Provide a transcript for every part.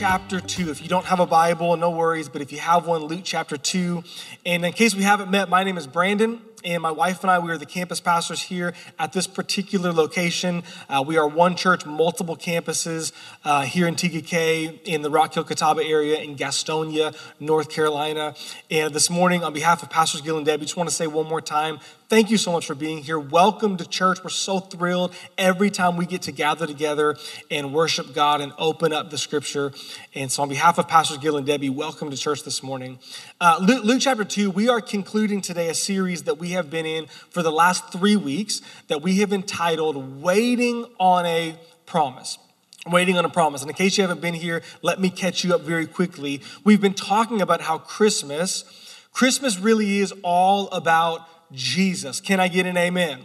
Chapter 2. If you don't have a Bible, no worries, but if you have one, Luke chapter 2. And in case we haven't met, my name is Brandon and my wife and I, we are the campus pastors here at this particular location. Uh, we are one church, multiple campuses uh, here in TKK, in the Rock Hill Catawba area, in Gastonia, North Carolina. And this morning, on behalf of Pastors Gil and Debbie, just want to say one more time, Thank you so much for being here. Welcome to church. We're so thrilled every time we get to gather together and worship God and open up the scripture. And so, on behalf of Pastors Gil and Debbie, welcome to church this morning. Uh, Luke, Luke chapter 2, we are concluding today a series that we have been in for the last three weeks that we have entitled Waiting on a Promise waiting on a promise. And in case you haven't been here, let me catch you up very quickly. We've been talking about how Christmas, Christmas really is all about Jesus. Can I get an amen?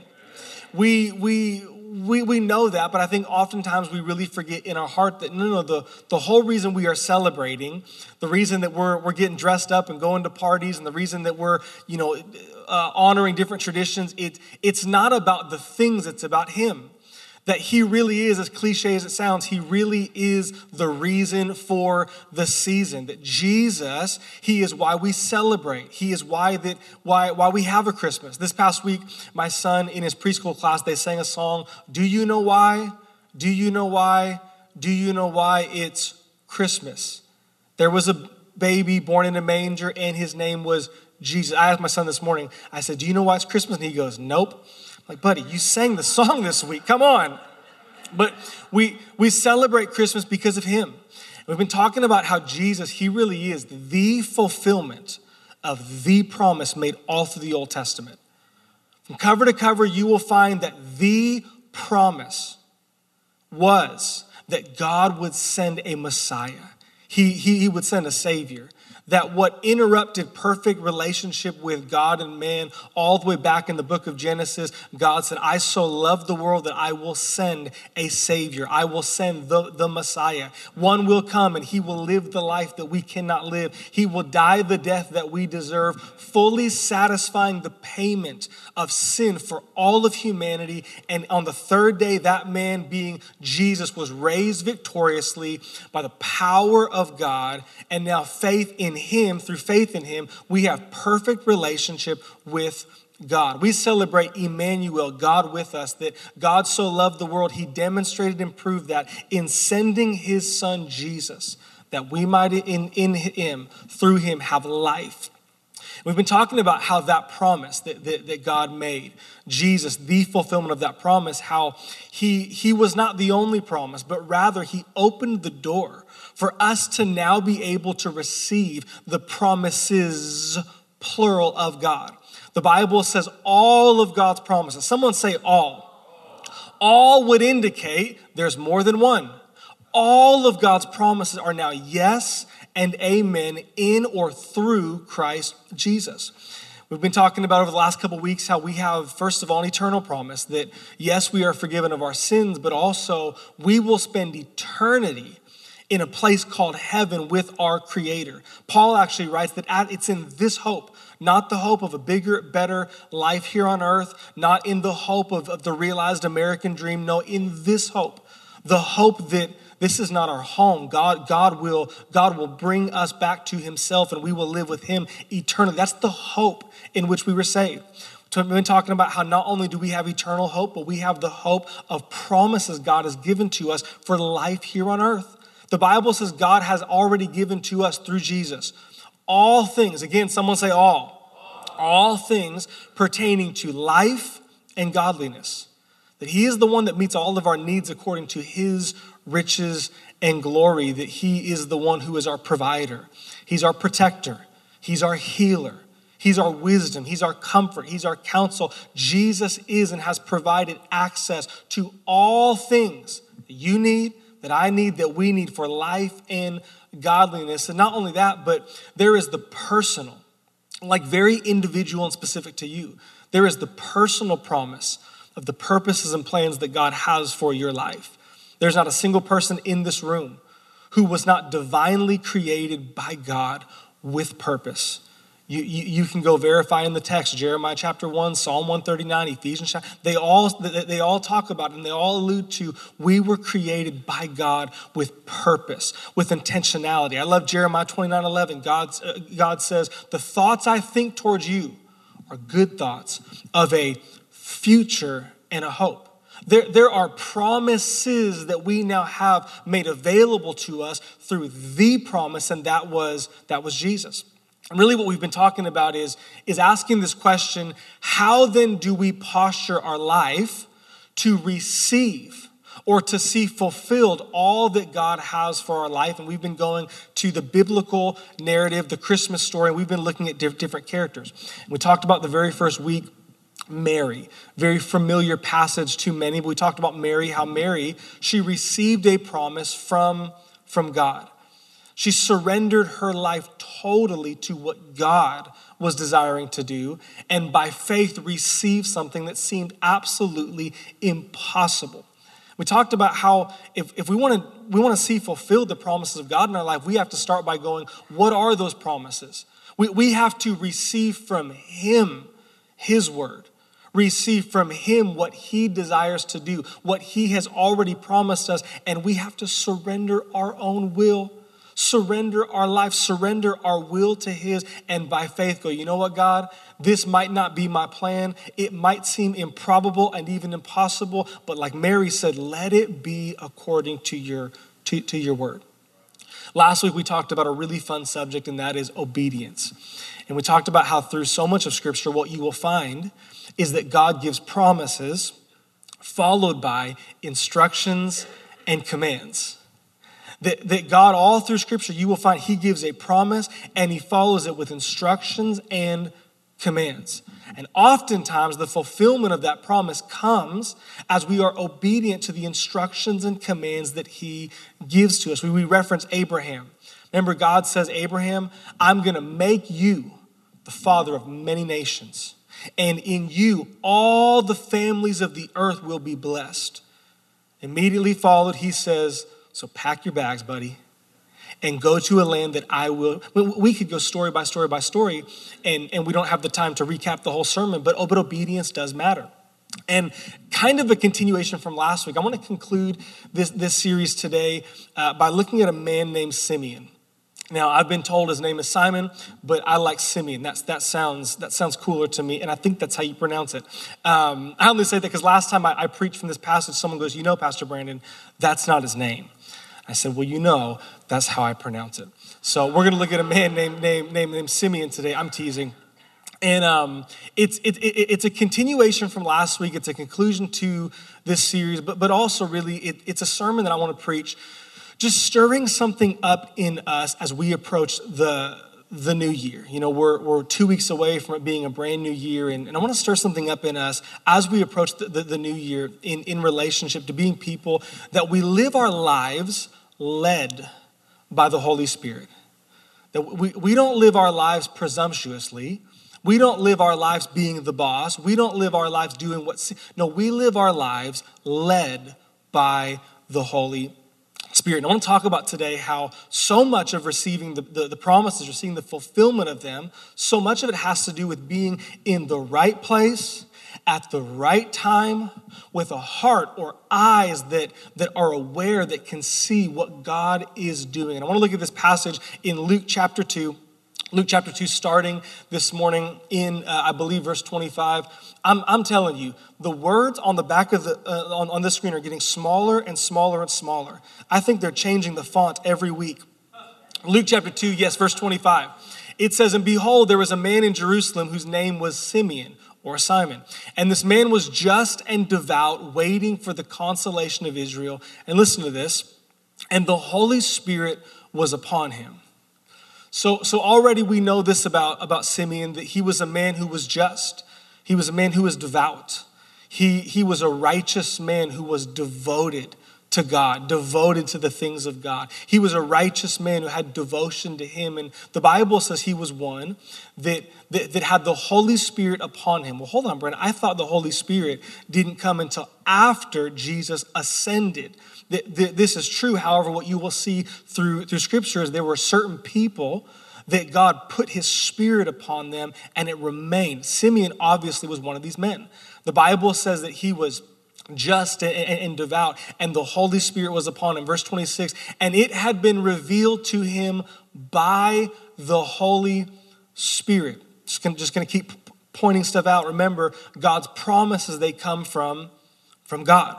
We, we, we, we know that, but I think oftentimes we really forget in our heart that no, no, the, the whole reason we are celebrating, the reason that we're, we're getting dressed up and going to parties, and the reason that we're, you know, uh, honoring different traditions, it, it's not about the things, it's about Him that he really is, as cliche as it sounds, he really is the reason for the season. That Jesus, he is why we celebrate. He is why that why why we have a Christmas. This past week, my son in his preschool class, they sang a song, Do you know why? Do you know why? Do you know why it's Christmas? There was a baby born in a manger, and his name was Jesus. I asked my son this morning, I said, Do you know why it's Christmas? And he goes, Nope. Like, buddy, you sang the song this week. Come on. But we, we celebrate Christmas because of him. We've been talking about how Jesus, he really is the fulfillment of the promise made all through the Old Testament. From cover to cover, you will find that the promise was that God would send a Messiah. He, he, he would send a Savior that what interrupted perfect relationship with God and man all the way back in the book of Genesis, God said, I so love the world that I will send a Savior. I will send the, the Messiah. One will come and he will live the life that we cannot live. He will die the death that we deserve, fully satisfying the payment of sin for all of humanity. And on the third day, that man being Jesus was raised victoriously by the power of God. And now faith in him, through faith in him, we have perfect relationship with God. We celebrate Emmanuel, God with us, that God so loved the world, he demonstrated and proved that in sending his son Jesus, that we might in, in him, through him, have life. We've been talking about how that promise that, that, that, God made, Jesus, the fulfillment of that promise, how he, he was not the only promise, but rather he opened the door for us to now be able to receive the promises, plural, of God. The Bible says all of God's promises. Someone say all. All would indicate there's more than one. All of God's promises are now yes and amen in or through Christ Jesus. We've been talking about over the last couple weeks how we have, first of all, an eternal promise that yes, we are forgiven of our sins, but also we will spend eternity in a place called heaven with our Creator. Paul actually writes that it's in this hope, not the hope of a bigger, better life here on earth, not in the hope of, of the realized American dream. No, in this hope, the hope that this is not our home. God, God, will, God will bring us back to Himself and we will live with Him eternally. That's the hope in which we were saved. We've been talking about how not only do we have eternal hope, but we have the hope of promises God has given to us for life here on earth. The Bible says God has already given to us through Jesus all things, again, someone say all, all things pertaining to life and godliness. That He is the one that meets all of our needs according to His riches and glory, that He is the one who is our provider, He's our protector, He's our healer. He's our wisdom. He's our comfort. He's our counsel. Jesus is and has provided access to all things that you need, that I need, that we need for life and godliness. And not only that, but there is the personal, like very individual and specific to you. There is the personal promise of the purposes and plans that God has for your life. There's not a single person in this room who was not divinely created by God with purpose. You, you, you, can go verify in the text, Jeremiah chapter 1, Psalm 139, Ephesians chapter, they all, they, all talk about and they all allude to we were created by God with purpose, with intentionality. I love Jeremiah 29, 11. God, uh, God says, the thoughts I think towards you are good thoughts of a future and a hope. There, there are promises that we now have made available to us through the promise, and that was, that was Jesus. And really, what we've been talking about is, is asking this question how then do we posture our life to receive or to see fulfilled all that God has for our life? And we've been going to the biblical narrative, the Christmas story, and we've been looking at different characters. And we talked about the very first week Mary, very familiar passage to many. But we talked about Mary, how Mary, she received a promise from, from God. She surrendered her life totally to what God was desiring to do, and by faith received something that seemed absolutely impossible. We talked about how if, if we want to we want to see fulfilled the promises of God in our life, we have to start by going, what are those promises? We, we have to receive from Him His word receive from Him what He desires to do, what He has already promised us, and we have to surrender our own will, surrender our life, surrender our will to His, and by faith go, you know what, God? This might not be my plan. It might seem improbable and even impossible, but like Mary said, let it be according to your, to, to your word. Last week, we talked about a really fun subject, and that is obedience. And we talked about how through so much of Scripture, what you will find is that God gives promises followed by instructions and commands. That, that God, all through Scripture, you will find He gives a promise and He follows it with instructions and commands. And oftentimes, the fulfillment of that promise comes as we are obedient to the instructions and commands that He gives to us. We, we reference Abraham. Remember, God says, Abraham, I'm going to make you the father of many nations and in you all the families of the earth will be blessed. Immediately followed, he says, So pack your bags, buddy, and go to a land that I will. We could go story by story by story, and, and we don't have the time to recap the whole sermon, but, oh, but obedience does matter. And kind of a continuation from last week, I want to conclude this, this series today uh, by looking at a man named Simeon. Now, I've been told his name is Simon, but I like Simeon. That's, that, sounds, that sounds cooler to me, and I think that's how you pronounce it. Um, I only say that because last time I, I preached from this passage, someone goes, You know, Pastor Brandon, that's not his name. I said, Well, you know, that's how I pronounce it. So we're going to look at a man named, named, named, named Simeon today. I'm teasing. And um, it's, it, it, it's a continuation from last week. It's a conclusion to this series, but, but also really it, it's a sermon that I want to preach just stirring something up in us as we approach the, the new year. You know, we're, we're two weeks away from it being a brand new year, and, and I want to stir something up in us as we approach the, the, the new year in, in relationship to being people that we live our lives led by the Holy Spirit. That we, we don't live our lives presumptuously. We don't live our lives being the boss. We don't live our lives doing what. No, we live our lives led by the Holy Spirit. And I want to talk about today how so much of receiving the, the, the, promises, receiving the fulfillment of them, so much of it has to do with being in the right place at the right time with a heart or eyes that, that are aware, that can see what God is doing. And I want to look at this passage in Luke chapter 2. Luke chapter 2, starting this morning in, uh, I believe, verse 25. I'm, I'm telling you, the words on the back of the, uh, on, on this screen are getting smaller and smaller and smaller. I think they're changing the font every week. Luke chapter 2, yes, verse 25. It says, And behold, there was a man in Jerusalem whose name was Simeon or Simon. And this man was just and devout, waiting for the consolation of Israel. And listen to this. And the Holy Spirit was upon him so, so already we know this about, about Simeon that he was a man who was just, he was a man who was devout, he, he was a righteous man who was devoted to God, devoted to the things of God. He was a righteous man who had devotion to Him. And the Bible says he was one that, that, that had the Holy Spirit upon him. Well, hold on, Brent. I thought the Holy Spirit didn't come until after Jesus ascended. This is true. However, what you will see through, through Scripture is there were certain people that God put his spirit upon them and it remained. Simeon obviously was one of these men. The Bible says that he was just and, devout, and the Holy Spirit was upon him. Verse 26 and it had been revealed to him by the Holy Spirit. Just gonna, just gonna keep pointing stuff out. Remember, God's promises, they come from, from God.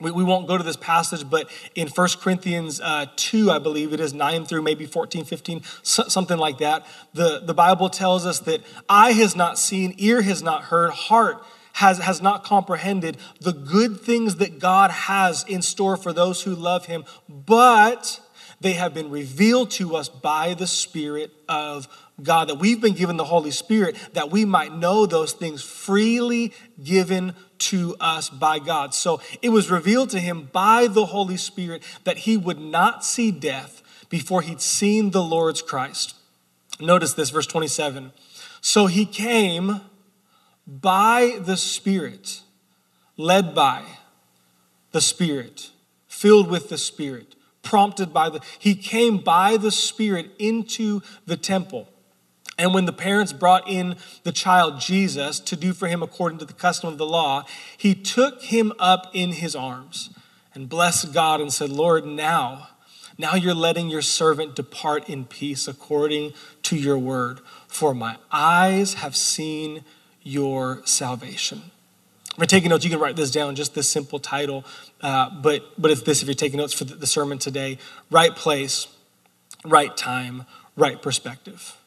We, we won't go to this passage, but in 1 Corinthians uh, 2, I believe it is 9 through maybe 14, 15, something like that, the, the Bible tells us that eye has not seen, ear has not heard, heart has, has not comprehended the good things that God has in store for those who love him, but they have been revealed to us by the Spirit of God, that we've been given the Holy Spirit that we might know those things freely given to us by God. So it was revealed to him by the Holy Spirit that he would not see death before he'd seen the Lord's Christ. Notice this, verse 27. So he came by the Spirit, led by the Spirit, filled with the Spirit, prompted by the, he came by the Spirit into the temple. And when the parents brought in the child Jesus to do for him according to the custom of the law, he took him up in his arms and blessed God and said, Lord, now, now you're letting your servant depart in peace according to your word. For my eyes have seen your salvation. If you're taking notes, you can write this down, just this simple title. Uh, but, but it's this if you're taking notes for the sermon today right place, right time, right perspective.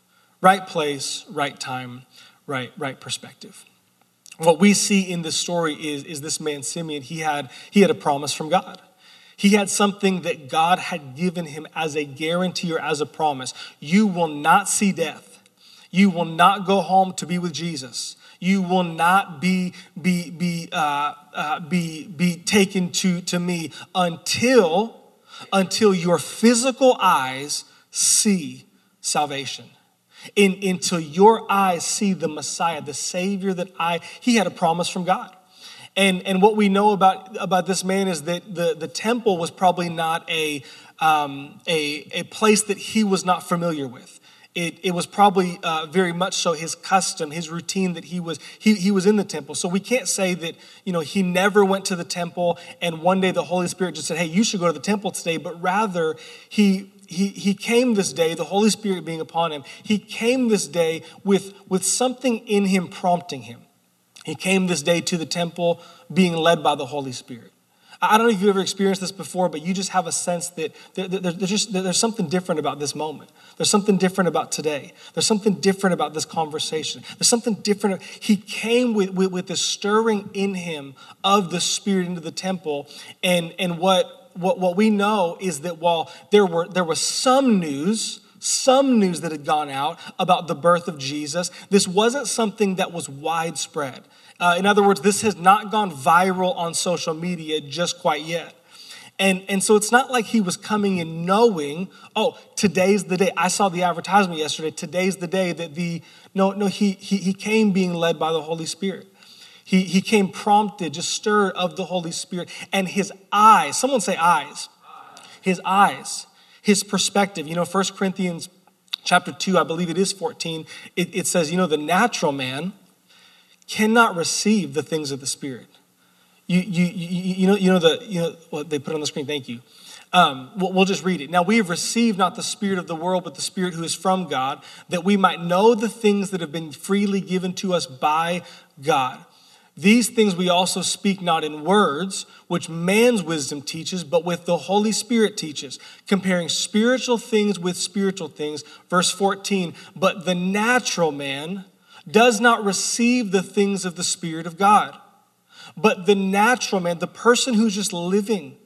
Right place, right time, right, right perspective. What we see in this story is, is this man Simeon, he had, he had a promise from God. He had something that God had given him as a guarantee or as a promise. You will not see death. You will not go home to be with Jesus. You will not be, be, be, uh, uh, be, be taken to, to me until, until your physical eyes see salvation in, until your eyes see the Messiah, the Savior that I, he had a promise from God. And, and what we know about, about this man is that the, the temple was probably not a, um, a, a place that he was not familiar with. It, it was probably uh, very much so his custom, his routine that he was he, he was in the temple. So we can't say that you know he never went to the temple and one day the Holy Spirit just said, "Hey, you should go to the temple today." But rather he he, he came this day, the Holy Spirit being upon him, he came this day with, with something in him prompting him. He came this day to the temple being led by the Holy Spirit. I don't know if you've ever experienced this before, but you just have a sense that there, there, there's, just, there's something different about this moment. There's something different about today. There's something different about this conversation. There's something different. He came with, with, with the stirring in him of the Spirit into the temple, and, and what what, what we know is that while there, were, there was some news, some news that had gone out about the birth of Jesus, this wasn't something that was widespread. Uh, in other words, this has not gone viral on social media just quite yet. And, and so it's not like he was coming in knowing, oh, today's the day. I saw the advertisement yesterday. Today's the day that the, no, no, he, he, he came being led by the Holy Spirit. He, he came prompted, just stirred of the Holy Spirit. And his eyes, someone say eyes. His eyes, his perspective. You know, 1 Corinthians chapter 2, I believe it is 14, it, it says, you know, the natural man cannot receive the things of the Spirit. You, you, you, you know, you know the, you know what they put on the screen, thank you. Um, we'll, we'll just read it. Now, we have received not the Spirit of the world, but the Spirit who is from God, that we might know the things that have been freely given to us by God. These things we also speak not in words, which man's wisdom teaches, but with the Holy Spirit teaches, comparing spiritual things with spiritual things. Verse 14, but the natural man does not receive the things of the Spirit of God. But the natural man, the person who's just living,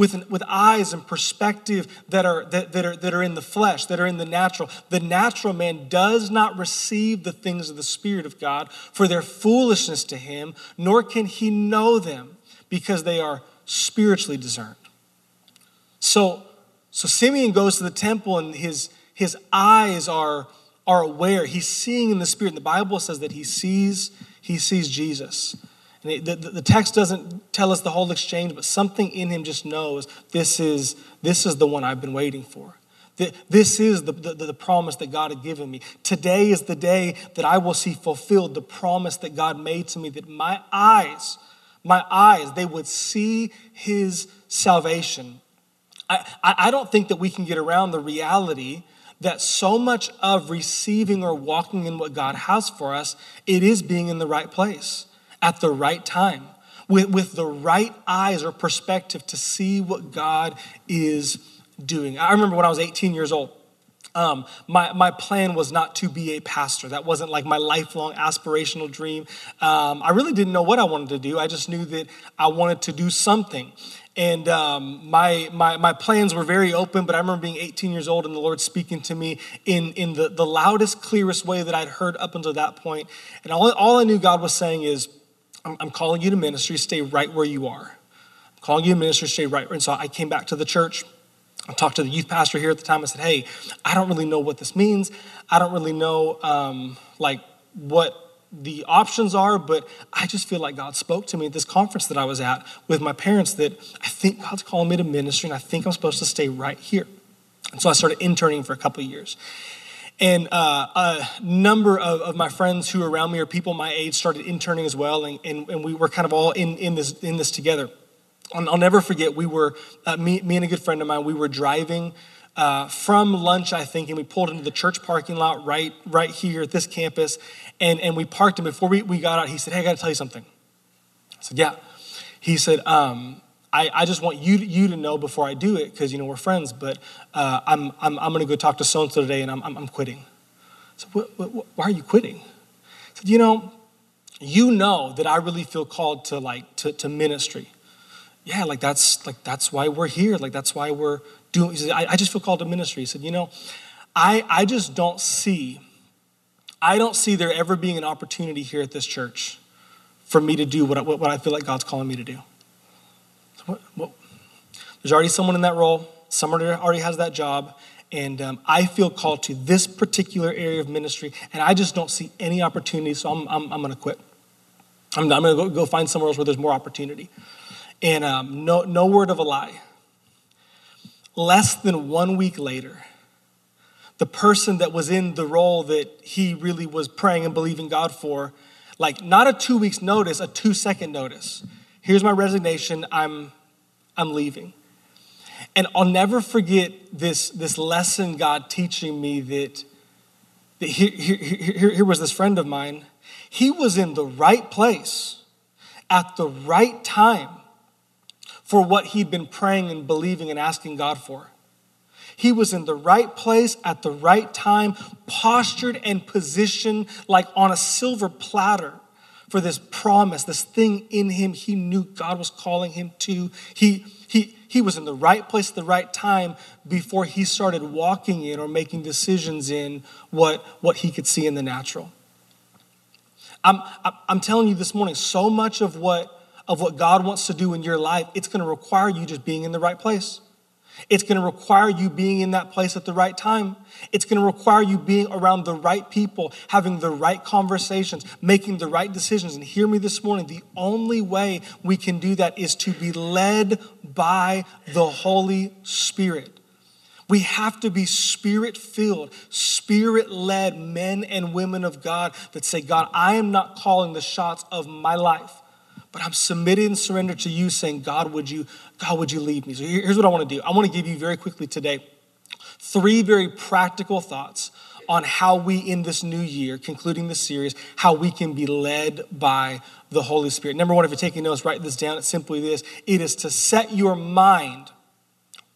with, with eyes and perspective that are, that, that, are, that are in the flesh, that are in the natural. The natural man does not receive the things of the Spirit of God for their foolishness to him, nor can he know them because they are spiritually discerned. So, so Simeon goes to the temple and his, his eyes are, are aware. He's seeing in the spirit. The Bible says that he sees, he sees Jesus. And the, the, the, text doesn't tell us the whole exchange, but something in him just knows this is, this is the one I've been waiting for. This is the, the, the, promise that God had given me. Today is the day that I will see fulfilled the promise that God made to me, that my eyes, my eyes, they would see his salvation. I, I don't think that we can get around the reality that so much of receiving or walking in what God has for us, it is being in the right place at the right time with, with the right eyes or perspective to see what God is doing. I remember when I was 18 years old. Um, my, my plan was not to be a pastor. That wasn't like my lifelong aspirational dream. Um, I really didn't know what I wanted to do. I just knew that I wanted to do something. And um, my, my, my plans were very open, but I remember being 18 years old and the Lord speaking to me in, in the, the loudest, clearest way that I'd heard up until that point. And all, all I knew God was saying is, I'm, I'm calling you to ministry, stay right where you are. I'm calling you to ministry, stay right. And so I came back to the church. I talked to the youth pastor here at the time. I said, "Hey, I don't really know what this means. I don't really know um, like what the options are, but I just feel like God spoke to me at this conference that I was at with my parents that I think God's calling me to ministry, and I think I'm supposed to stay right here." And so I started interning for a couple years. And uh, a number of, of, my friends who around me or people my age started interning as well, and, and, and we were kind of all in, in, this, in this together. I'll, I'll never forget, we were, uh, me, me and a good friend of mine, we were driving uh, from lunch, I think, and we pulled into the church parking lot right, right here at this campus, and, and we parked, and before we, we got out, he said, hey, I got to tell you something. I said, yeah. He said, um, I, I just want you, you to know before I do it, because, you know, we're friends, but uh, I'm, I'm, I'm going to go talk to so-and-so today, and I'm, I'm, I'm quitting. So what, what, why are you quitting? Said, you know, you know that I really feel called to like, to, to ministry. Yeah, like that's, like that's why we're here. Like that's why we're doing, said, I, I just feel called to ministry. He said, you know, I, I just don't see, I don't see there ever being an opportunity here at this church for me to do what I, what I feel like God's calling me to do. There's already someone in that role. Someone already has that job. And um, I feel called to this particular area of ministry, and I just don't see any opportunity, so I'm, I'm, I'm going to quit. I'm, I'm going to go, go find somewhere else where there's more opportunity. And um, no, no word of a lie. Less than one week later, the person that was in the role that he really was praying and believing God for, like not a two weeks notice, a two second notice. Here's my resignation. I'm, I'm leaving. And I'll never forget this, this lesson God teaching me that, that here, here, here, here was this friend of mine. He was in the right place at the right time for what he'd been praying and believing and asking God for. He was in the right place at the right time, postured and positioned like on a silver platter for this promise, this thing in him he knew God was calling him to. He, he, he was in the right place at the right time before he started walking in or making decisions in what, what he could see in the natural. I'm, I'm telling you this morning, so much of what, of what God wants to do in your life, it's going to require you just being in the right place. It's going to require you being in that place at the right time. It's going to require you being around the right people, having the right conversations, making the right decisions. And hear me this morning the only way we can do that is to be led by the Holy Spirit. We have to be spirit filled, spirit led men and women of God that say, God, I am not calling the shots of my life. But I'm submitted and surrendered to you, saying, God, would you, God, would you lead me? So here's what I want to do. I want to give you very quickly today three very practical thoughts on how we in this new year, concluding this series, how we can be led by the Holy Spirit. Number one, if you're taking notes, write this down. It's simply this it is to set your mind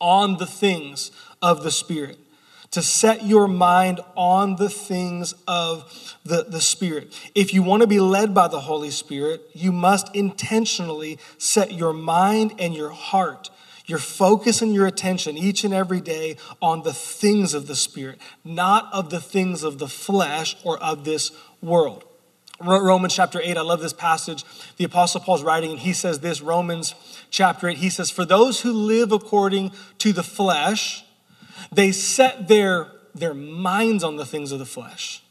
on the things of the Spirit to set your mind on the things of the, the Spirit. If you want to be led by the Holy Spirit, you must intentionally set your mind and your heart, your focus and your attention each and every day on the things of the Spirit, not of the things of the flesh or of this world. Romans chapter 8, I love this passage. The Apostle Paul's writing, and he says this Romans chapter 8, he says, For those who live according to the flesh, they set their, their minds on the things of the flesh.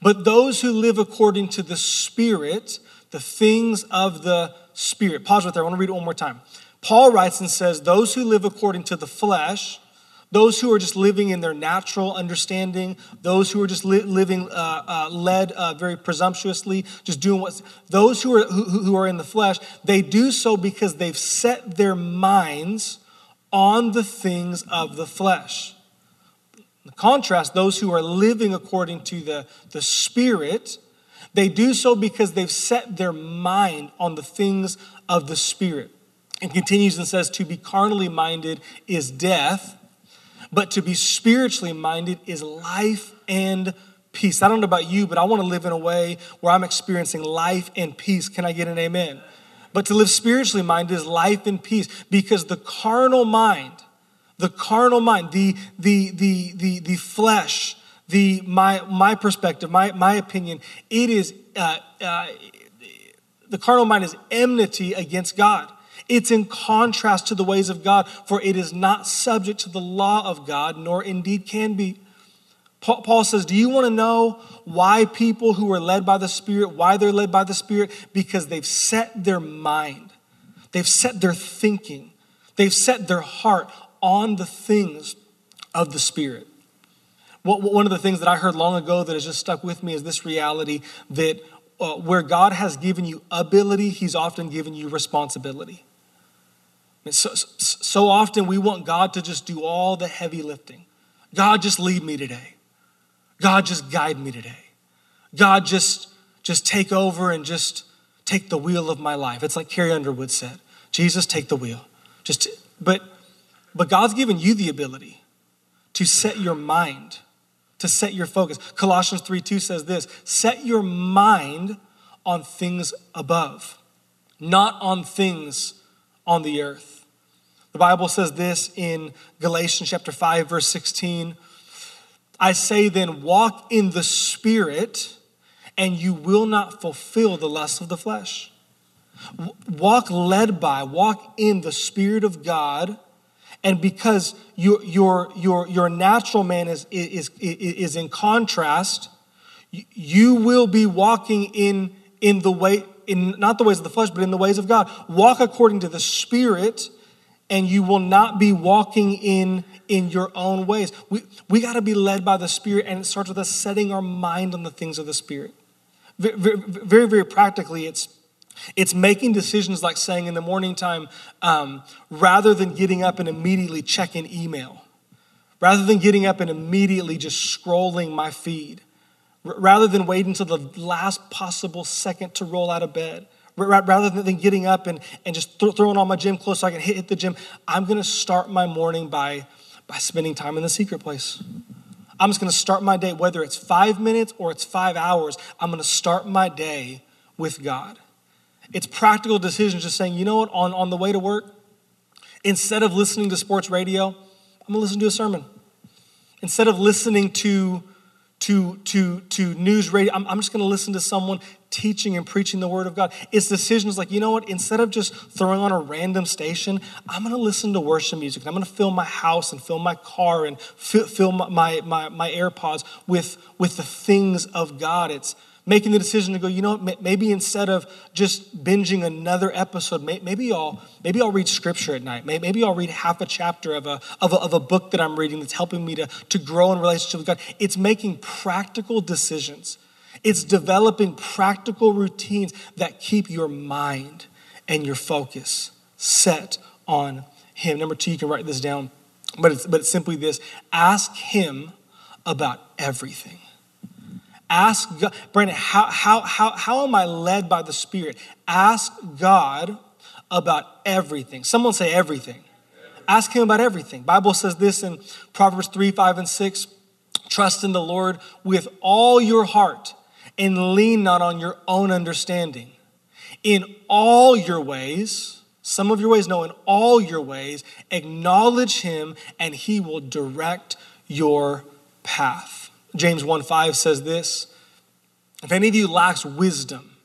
But those who live according to the Spirit, the things of the Spirit. Pause right there. I want to read it one more time. Paul writes and says, Those who live according to the flesh, those who are just living in their natural understanding, those who are just li- living uh, uh, led uh, very presumptuously, just doing what, those who are, who, who are in the flesh, they do so because they've set their minds on the things of the flesh. In contrast, those who are living according to the, the Spirit, they do so because they've set their mind on the things of the Spirit. And continues and says, To be carnally minded is death but to be spiritually minded is life and peace. I don't know about you, but I want to live in a way where I'm experiencing life and peace. Can I get an amen? But to live spiritually minded is life and peace because the carnal mind, the carnal mind, the, the, the, the, the flesh, the, my, my perspective, my, my opinion, it is, uh, uh, the carnal mind is enmity against God. It's in contrast to the ways of God, for it is not subject to the law of God, nor indeed can be. Paul says, Do you want to know why people who are led by the Spirit, why they're led by the Spirit? Because they've set their mind, they've set their thinking, they've set their heart on the things of the Spirit. One of the things that I heard long ago that has just stuck with me is this reality that uh, where God has given you ability, He's often given you responsibility. So, so often we want God to just do all the heavy lifting. God, just lead me today. God, just guide me today. God, just, just take over and just take the wheel of my life. It's like Carrie Underwood said Jesus, take the wheel. Just, but, but God's given you the ability to set your mind, to set your focus. Colossians 3 2 says this set your mind on things above, not on things on the earth. The Bible says this in Galatians chapter 5 verse 16. I say then walk in the spirit and you will not fulfill the lust of the flesh. Walk led by, walk in the spirit of God and because your, your, your, your natural man is, is, is in contrast, you will be walking in, in the way, in not the ways of the flesh, but in the ways of God. Walk according to the Spirit, and you will not be walking in in your own ways. We, we got to be led by the Spirit, and it starts with us setting our mind on the things of the Spirit. Very, very, very practically, it's it's making decisions like saying in the morning time, um, rather than getting up and immediately checking email, rather than getting up and immediately just scrolling my feed, rather than waiting until the last possible second to roll out of bed, rather than getting up and, and just th- throwing on my gym clothes so I can hit, hit the gym, I'm going to start my morning by, by spending time in the secret place. I'm just going to start my day, whether it's five minutes or it's five hours, I'm going to start my day with God. It's practical decisions just saying, you know what, on, on the way to work, instead of listening to sports radio, I'm going to listen to a sermon. Instead of listening to to, to, to news radio. I'm, I'm just going to listen to someone teaching and preaching the word of God. It's decisions like, you know what, instead of just throwing on a random station, I'm going to listen to worship music. And I'm going to fill my house and fill my car and fill, my, my, my, my AirPods with, with the things of God. It's making the decision to go, you know, maybe instead of just binging another episode, maybe I'll maybe I'll read scripture at night. Maybe I'll read half a chapter of a, of a, of a book that I'm reading that's helping me to, to grow in relationship with God. It's making practical decisions. It's developing practical routines that keep your mind and your focus set on Him. Number two, you can write this down, but it's, but it's simply this ask Him about everything. Ask God, Brandon, how, how, how, how am I led by the Spirit? Ask God about everything. Someone say everything. Ask him about everything. Bible says this in Proverbs 3, 5, and 6. Trust in the Lord with all your heart and lean not on your own understanding. In all your ways, some of your ways, no, in all your ways, acknowledge him and he will direct your path. James 1 5 says this if any of you lacks wisdom,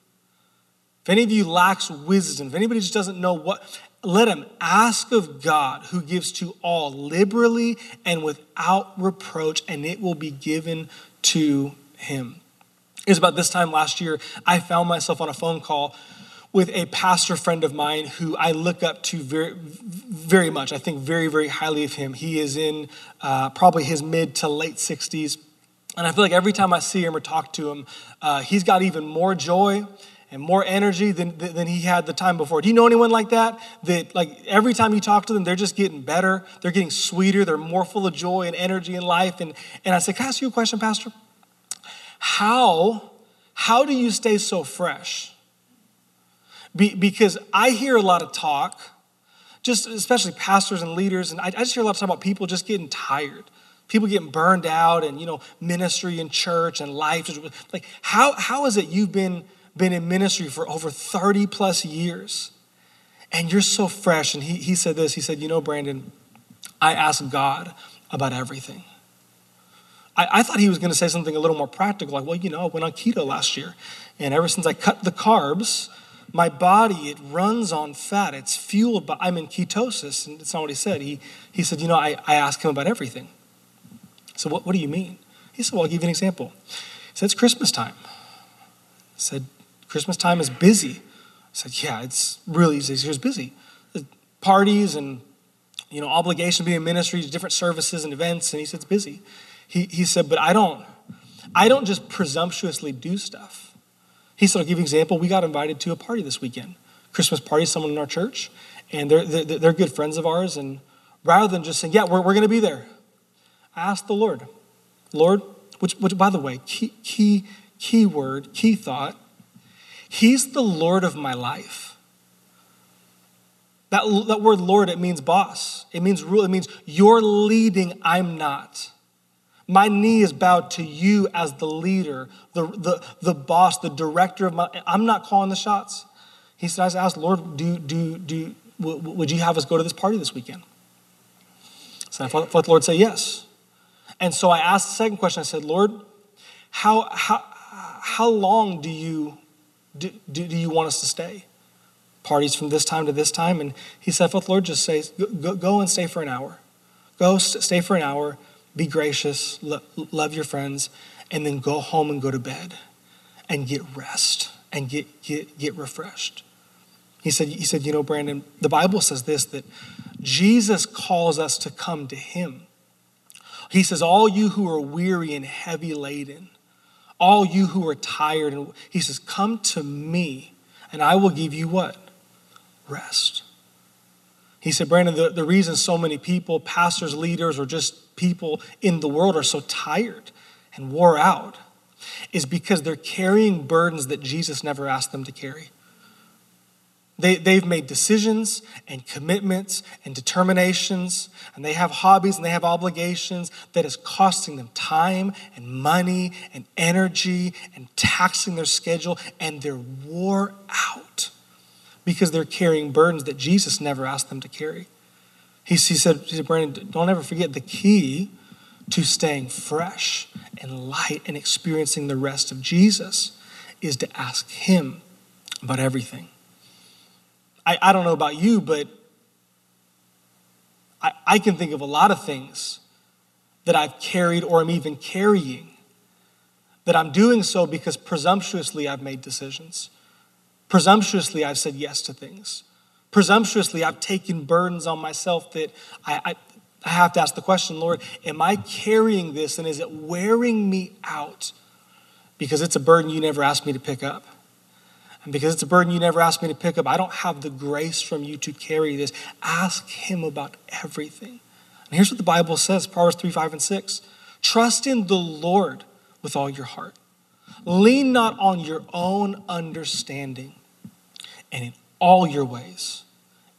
if any of you lacks wisdom, if anybody just doesn't know what, let him ask of God who gives to all liberally and without reproach, and it will be given to him. It was about this time last year, I found myself on a phone call with a pastor friend of mine who I look up to very, very much. I think very, very highly of him. He is in uh, probably his mid to late 60s. And I feel like every time I see him or talk to him, uh, he's got even more joy and more energy than, than he had the time before. Do you know anyone like that? That like every time you talk to them, they're just getting better. They're getting sweeter. They're more full of joy and energy in life. And, and I said, can I ask you a question, Pastor? How, how do you stay so fresh? Be, because I hear a lot of talk, just especially pastors and leaders, and I, I just hear a lot of talk about people just getting tired people getting burned out and you know ministry and church and life. Like how, how is it you've been been in ministry for over 30 plus years and you're so fresh? And he, he said this he said you know brandon i ask god about everything I, I thought he was going to say something a little more practical like well you know i went on keto last year and ever since i cut the carbs my body it runs on fat. It's fueled by i'm in ketosis and it's not what he said. He, he said you know i, I asked him about everything. So what, what do you mean? He said well i'll give you an example. He said it's christmas time. I said christmas time is busy. I said yeah it's really easy. It's busy. Parties and you know obligation to be in ministry different services and events and he said it's busy he, he said but i don't i don't just presumptuously do stuff he said, I'll give you an example. We got invited to a party this weekend, Christmas party, someone in our church, and they're, they're, they're good friends of ours. And rather than just saying, yeah, we're, we're going to be there, I asked the Lord, Lord, which, which by the way, key, key, key word, key thought, He's the Lord of my life. That, that word Lord, it means boss. It means rule. It means you're leading, I'm not. My knee is bowed to you as the leader, the, the, the boss, the director of my. I'm not calling the shots. He said, I asked, Lord, do, do, do, would you have us go to this party this weekend? So I thought the Lord say yes. And so I asked the second question. I said, Lord, how, how, how long do you, do, do you want us to stay? Parties from this time to this time? And he said, I Lord just say, go, go and stay for an hour. Go stay for an hour be gracious, lo- love your friends, and then go home and go to bed and get rest and get, get, get refreshed. He said, he said, you know, Brandon, the Bible says this that Jesus calls us to come to him. He says, All you who are weary and heavy laden, all you who are tired, and he says, Come to me, and I will give you what? Rest. He said, Brandon, the, the reason so many people, pastors, leaders, or just people in the world are so tired and wore out is because they're carrying burdens that Jesus never asked them to carry. They, they've made decisions and commitments and determinations, and they have hobbies and they have obligations that is costing them time and money and energy and taxing their schedule, and they're wore out because they're carrying burdens that Jesus never asked them to carry. He, he, said, he said, Brandon, don't ever forget the key to staying fresh and light and experiencing the rest of Jesus is to ask Him about everything. I, I don't know about you, but I, I can think of a lot of things that I've carried or am even carrying that I'm doing so because presumptuously I've made decisions. Presumptuously, I've said yes to things. Presumptuously, I've taken burdens on myself that I, I, I have to ask the question Lord, am I carrying this and is it wearing me out? Because it's a burden you never asked me to pick up. And because it's a burden you never asked me to pick up, I don't have the grace from you to carry this. Ask Him about everything. And here's what the Bible says Proverbs 3 5 and 6. Trust in the Lord with all your heart. Lean not on your own understanding and in all your ways,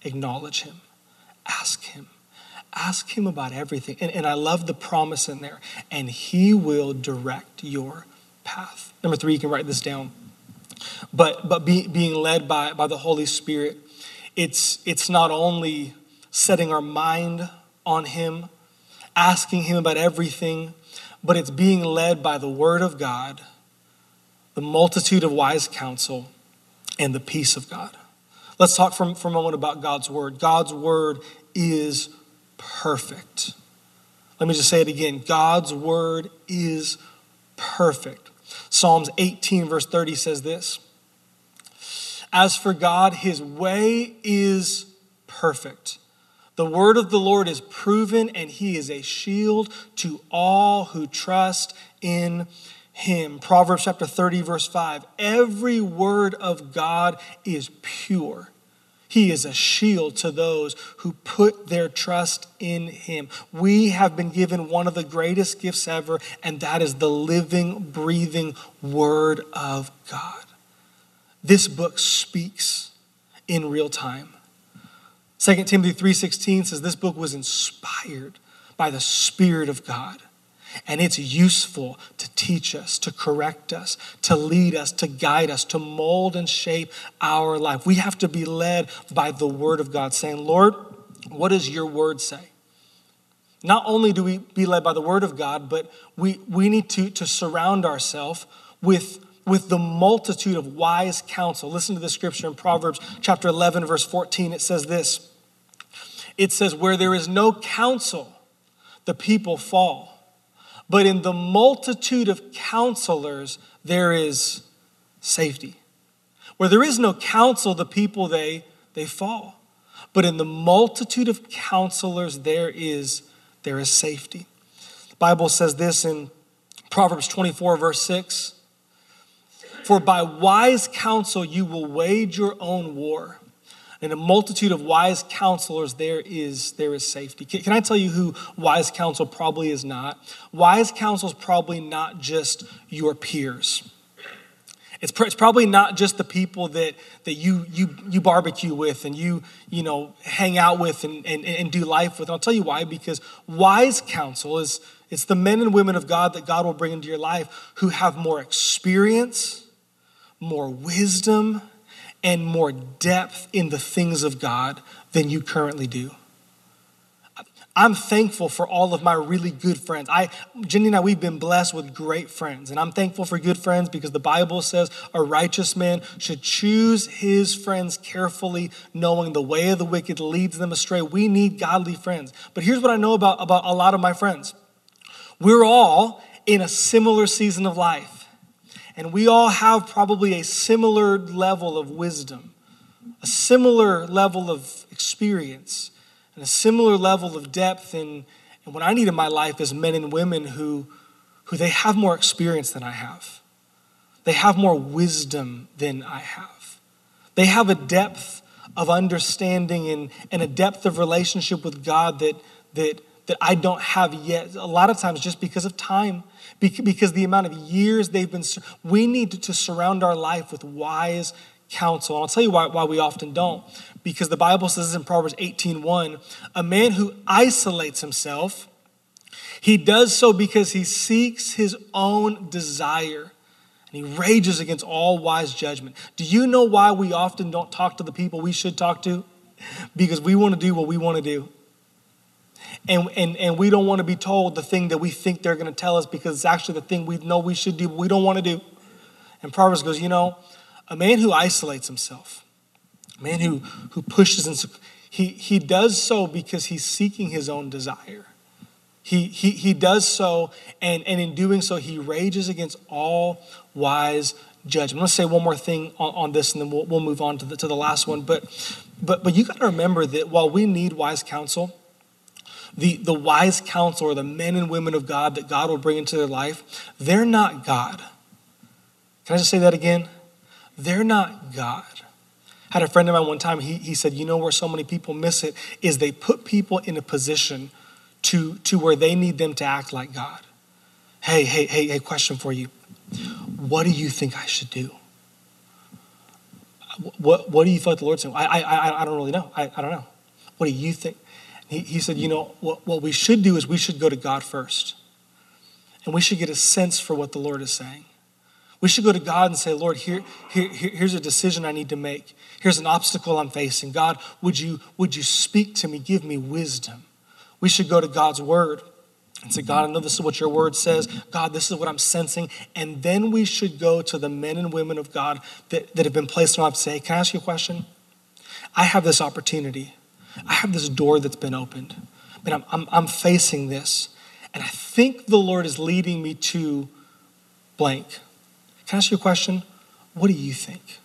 acknowledge him. Ask him. Ask him about everything. And, and I love the promise in there. And he will direct your path. Number three, you can write this down. But, but be, being led by, by the Holy Spirit, it's, it's not only setting our mind on him, asking him about everything, but it's being led by the Word of God the multitude of wise counsel, and the peace of God. Let's talk for, for a moment about God's word. God's word is perfect. Let me just say it again God's word is perfect. Psalms 18, verse 30 says this As for God, his way is perfect. The word of the Lord is proven, and he is a shield to all who trust in him. Proverbs chapter 30, verse 5. Every word of God is pure. He is a shield to those who put their trust in him. We have been given one of the greatest gifts ever, and that is the living, breathing word of God. This book speaks in real time. 2 Timothy 3:16 says this book was inspired by the spirit of God. And it's useful to teach us, to correct us, to lead us, to guide us, to mold and shape our life. We have to be led by the Word of God, saying, Lord, what does your Word say? Not only do we be led by the Word of God, but we, we need to, to surround ourselves with, with the multitude of wise counsel. Listen to the scripture in Proverbs chapter 11, verse 14. It says this It says, Where there is no counsel, the people fall but in the multitude of counselors, there is safety. Where there is no counsel, the people they, they fall. But in the multitude of counselors, there is, there is safety. The Bible says this in Proverbs 24, verse 6 For by wise counsel you will wage your own war in a multitude of wise counselors, there is, there is safety. Can, can I tell you who wise counsel probably is not? Wise counsel is probably not just your peers. It's, it's probably not just the people that, that you, you, you barbecue with and you, you know, hang out with and, and, and do life with. And I'll tell you why, because wise counsel is it's the men and women of God that God will bring into your life who have more experience, more wisdom, and more depth in the things of God than you currently do. I'm thankful for all of my really good friends. I, Jenny and I, we've been blessed with great friends. And I'm thankful for good friends because the Bible says a righteous man should choose his friends carefully, knowing the way of the wicked leads them astray. We need godly friends. But here's what I know about, about a lot of my friends we're all in a similar season of life. And we all have probably a similar level of wisdom, a similar level of experience, and a similar level of depth. And, what I need in my life is men and women who, who they have more experience than I have. They have more wisdom than I have. They have a depth of understanding and, and a depth of relationship with God that, that, that I don't have yet. A lot of times, just because of time because the amount of years they've been, we need to surround our life with wise counsel. And I'll tell you why, why we often don't. Because the Bible says in Proverbs 18:1, a man who isolates himself, he does so because he seeks his own desire. And he rages against all wise judgment. Do you know why we often don't talk to the people we should talk to? Because we want to do what we want to do and, and, and we don't want to be told the thing that we think they're going to tell us because it's actually the thing we know we should do, but we don't want to do. And Proverbs goes, you know, a man who isolates himself, a man who, who pushes and he, he does so because he's seeking his own desire. He, he, he does so, and, and in doing so, he rages against all wise judgment. I'm going to say one more thing on, on this, and then we'll, we'll move on to the, to the last one. But, but, but you got to remember that while we need wise counsel, the, the wise counsel or the men and women of God that God will bring into their life, they're not God. Can I just say that again? They're not God. I had a friend of mine one time, he, he said, You know where so many people miss it is they put people in a position to, to where they need them to act like God. Hey, hey, hey, hey, question for you. What do you think I should do? What, what do you feel like the Lord's saying? I, I, I don't really know. I, I don't know. What do you think? He, he said, you know, what, what we should do is we should go to God first. And we should get a sense for what the Lord is saying. We should go to God and say, Lord, here, here, here's a decision I need to make. Here's an obstacle I'm facing. God, would you, would you speak to me? Give me wisdom. We should go to God's word. and say, God, I know this is what your word says. God, this is what I'm sensing. And then we should go to the men and women of God that, that have been placed on life and say, Can I ask you a question? I have this opportunity. I have this door that's been opened. But I'm, I'm, I'm facing this. And I think the Lord is leading me to blank. Can I ask you a question? What do you think?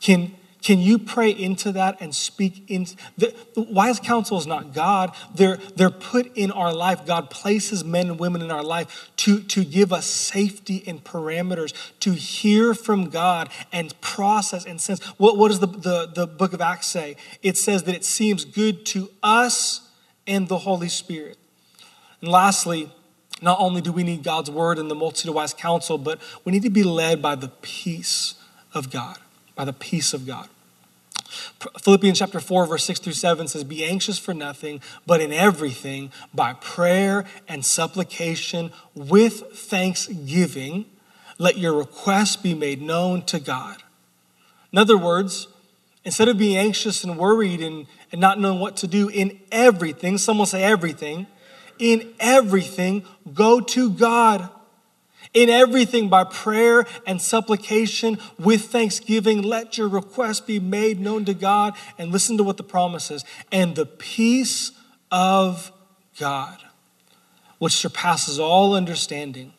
Can, can you pray into that and speak in the, the, wise counsel is not God. They're, they're put in our life. God places men and women in our life to, to give us safety and parameters, to hear from God and process and sense. What, what does the, the, the book of Acts say? It says that it seems good to us and the Holy Spirit. And lastly, not only do we need God's word and the multitude of wise counsel, but we need to be led by the peace of God, by the peace of God. Philippians chapter 4, verse 6 through 7 says, Be anxious for nothing, but in everything, by prayer and supplication, with thanksgiving, let your requests be made known to God. In other words, instead of being anxious and worried and, and not knowing what to do in everything, someone say everything, in everything, go to God. In everything, by prayer and supplication with thanksgiving, let your request be made known to God. And listen to what the promise is. And the peace of God, which surpasses all understanding,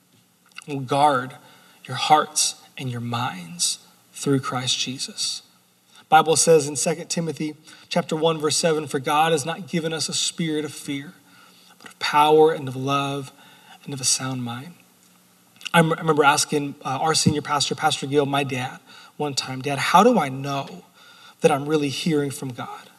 will guard your hearts and your minds through Christ Jesus. Bible says in 2 Timothy chapter 1 verse 7 for God has not given us a spirit of fear but of power and of love and of a sound mind. I remember asking uh, our senior pastor, Pastor Gill, my dad, one time, Dad, how do I know that I'm really hearing from God?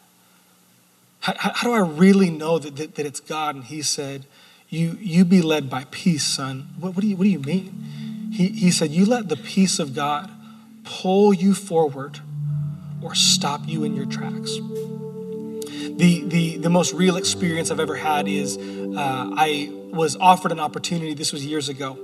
How, how do I really know that, that, that, it's God? And he said, you, you be led by peace, son. What, what, do, you, what do you mean? He, he said, You let the peace of God pull you forward or stop you in your tracks. The, the, the most real experience I've ever had is uh, I was offered an opportunity, this was years ago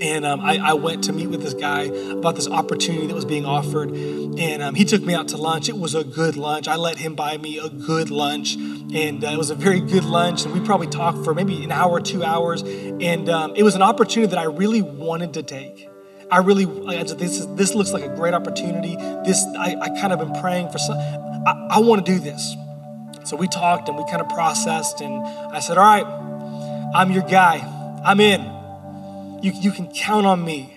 and um, I, I, went to meet with this guy about this opportunity that was being offered. And um, he took me out to lunch. It was a good lunch. I let him buy me a good lunch. And uh, it was a very good lunch. And we probably talked for maybe an hour, two hours. And um, it was an opportunity that I really wanted to take. I really, I this, is, this looks like a great opportunity. This, I, I kind of been praying for some, I, I want to do this. So we talked and we kind of processed. And I said, All right, I'm your guy. I'm in you, you can count on me.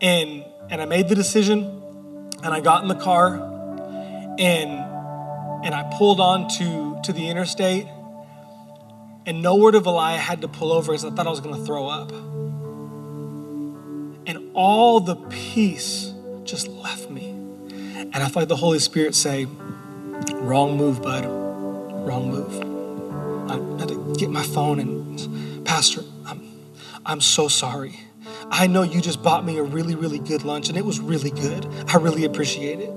And, and I made the decision and I got in the car and, and I pulled on to, to the interstate. And no word of a lie, I had to pull over because I thought I was going to throw up. And all the peace just left me. And I felt the Holy Spirit say, Wrong move, bud. Wrong move. I had to get my phone and, Pastor, I'm, so sorry. I know you just bought me a really, really good lunch and it was really good. I really appreciate it.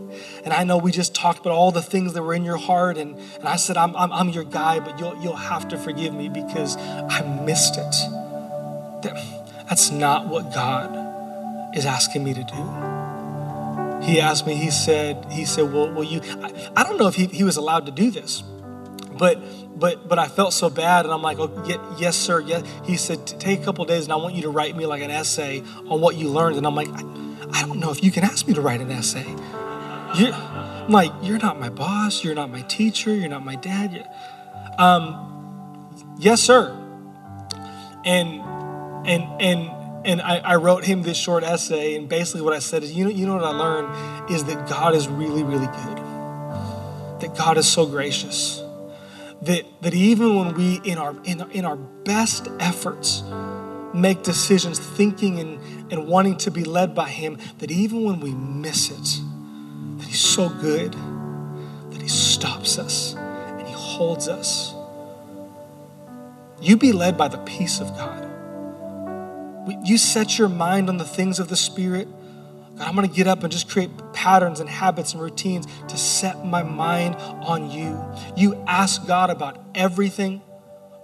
And I know we just talked about all the things that were in your heart. And, and I said, I'm, I'm, I'm your guy, but you'll, you'll have to forgive me because I missed it. That, that's not what God is asking me to do. He asked me, he said, he said, well, will you, I, I don't know if he, he was allowed to do this, but but but I felt so bad, and I'm like, oh, yes, sir. Yes. He said, take a couple days, and I want you to write me like an essay on what you learned. And I'm like, I, I don't know if you can ask me to write an essay. You're, I'm like, you're not my boss. You're not my teacher. You're not my dad. Um, yes, sir. And and and and I, I, wrote him this short essay, and basically what I said is, you know, you know what I learned is that God is really, really good. That God is so gracious that, that even when we, in our, in, in our best efforts, make decisions thinking and, and wanting to be led by Him, that even when we miss it, that He's so good that He stops us and He holds us. You be led by the peace of God. You set your mind on the things of the Spirit God, I'm going to get up and just create patterns and habits and routines to set my mind on you. You ask God about everything.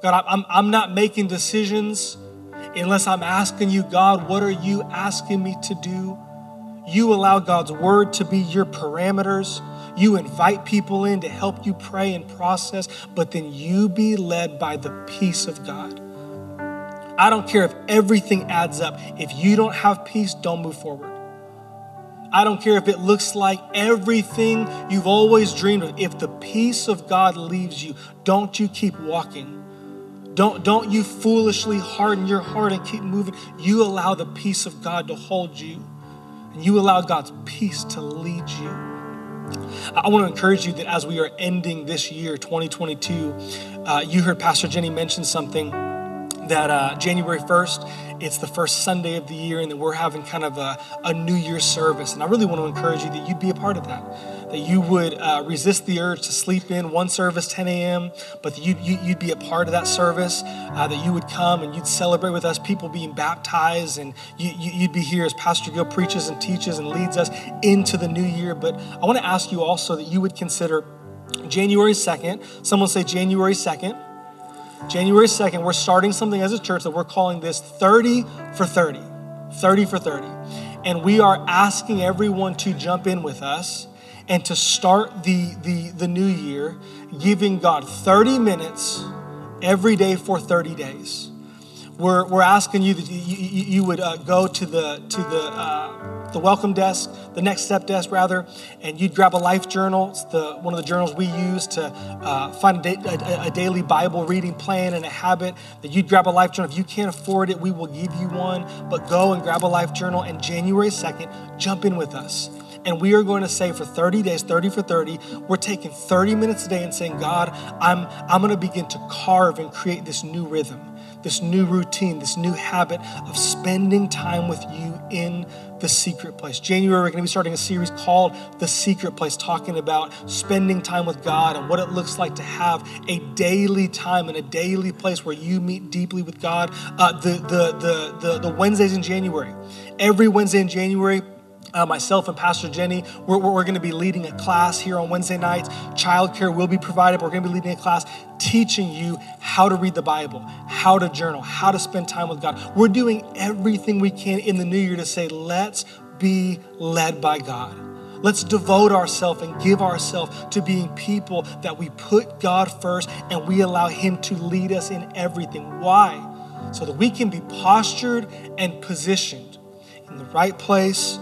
God, I'm, I'm not making decisions unless I'm asking you, God, what are you asking me to do? You allow God's word to be your parameters. You invite people in to help you pray and process, but then you be led by the peace of God. I don't care if everything adds up. If you don't have peace, don't move forward. I don't care if it looks like everything you've always dreamed of. If the peace of God leaves you, don't you keep walking. Don't, don't you foolishly harden your heart and keep moving. You allow the peace of God to hold you, and you allow God's peace to lead you. I want to encourage you that as we are ending this year, 2022, uh, you heard Pastor Jenny mention something that uh, January 1st, it's the first Sunday of the year, and that we're having kind of a, a New Year's service. And I really want to encourage you that you'd be a part of that, that you would uh, resist the urge to sleep in one service 10 a.m., but you'd, you, would be a part of that service, uh, that you would come and you'd celebrate with us, people being baptized, and you, you'd be here as Pastor Gil preaches and teaches and leads us into the new year. But I want to ask you also that you would consider January 2nd, someone say January 2nd January 2nd, we're starting something as a church that we're calling this 30 for 30. 30 for 30. And we are asking everyone to jump in with us and to start the, the, the new year giving God 30 minutes every day for 30 days. We're, we're asking you that you, you, would uh, go to the, to the, uh, the welcome desk, the next step desk rather, and you'd grab a life journal. It's the, one of the journals we use to uh, find a, da- a, a, daily Bible reading plan and a habit. That you'd grab a life journal. If you can't afford it, we will give you one. But go and grab a life journal, and January 2nd, jump in with us. And we are going to say for 30 days, 30 for 30, we're taking 30 minutes a day and saying, God, I'm, I'm going to begin to carve and create this new rhythm this new routine, this new habit of spending time with you in the secret place. January, we're going to be starting a series called The Secret Place, talking about spending time with God and what it looks like to have a daily time and a daily place where you meet deeply with God. Uh, the, the, the, the, the Wednesdays in January, every Wednesday in January, uh, myself and Pastor Jenny, we're, we're going to be leading a class here on Wednesday nights. Childcare will be provided. We're going to be leading a class teaching you how to read the Bible, how to journal, how to spend time with God. We're doing everything we can in the new year to say, let's be led by God. Let's devote ourselves and give ourselves to being people that we put God first and we allow Him to lead us in everything. Why? So that we can be postured and positioned in the right place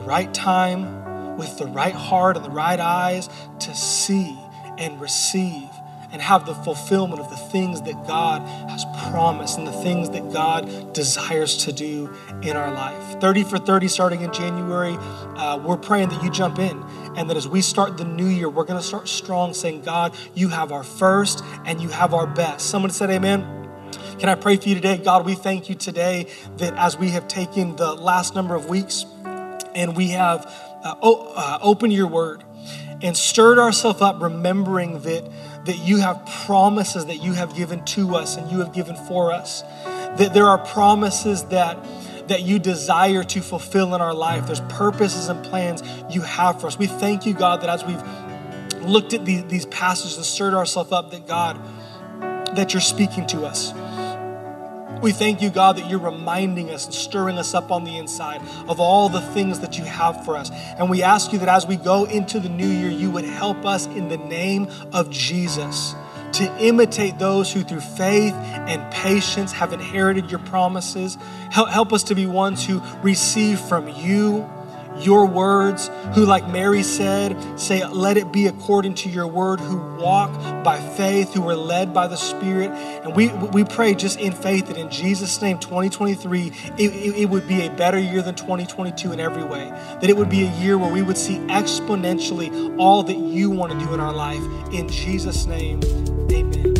the right time with the right heart and the right eyes to see and receive and have the fulfillment of the things that God has promised and the things that God desires to do in our life. 30 for 30 starting in January. Uh, we're praying that you jump in and that as we start the new year, we're going to start strong saying, God, you have our first and you have our best. Someone said, Amen. Can I pray for you today? God, we thank you today that as we have taken the last number of weeks, and we have uh, o- uh, opened your word and stirred ourselves up, remembering that, that you have promises that you have given to us and you have given for us. That there are promises that, that you desire to fulfill in our life. There's purposes and plans you have for us. We thank you, God, that as we've looked at these, these passages and stirred ourselves up, that God, that you're speaking to us we thank you, God, that you're reminding us and stirring us up on the inside of all the things that you have for us. And we ask you that as we go into the new year, you would help us in the name of Jesus to imitate those who through faith and patience have inherited your promises. Help, help us to be ones who receive from you your words, who, like Mary said, say, Let it be according to your word, who walk by faith, who are led by the Spirit. And we, we pray just in faith that in Jesus' name, 2023, it, it, it would be a better year than 2022 in every way. That it would be a year where we would see exponentially all that you want to do in our life. In Jesus' name, amen.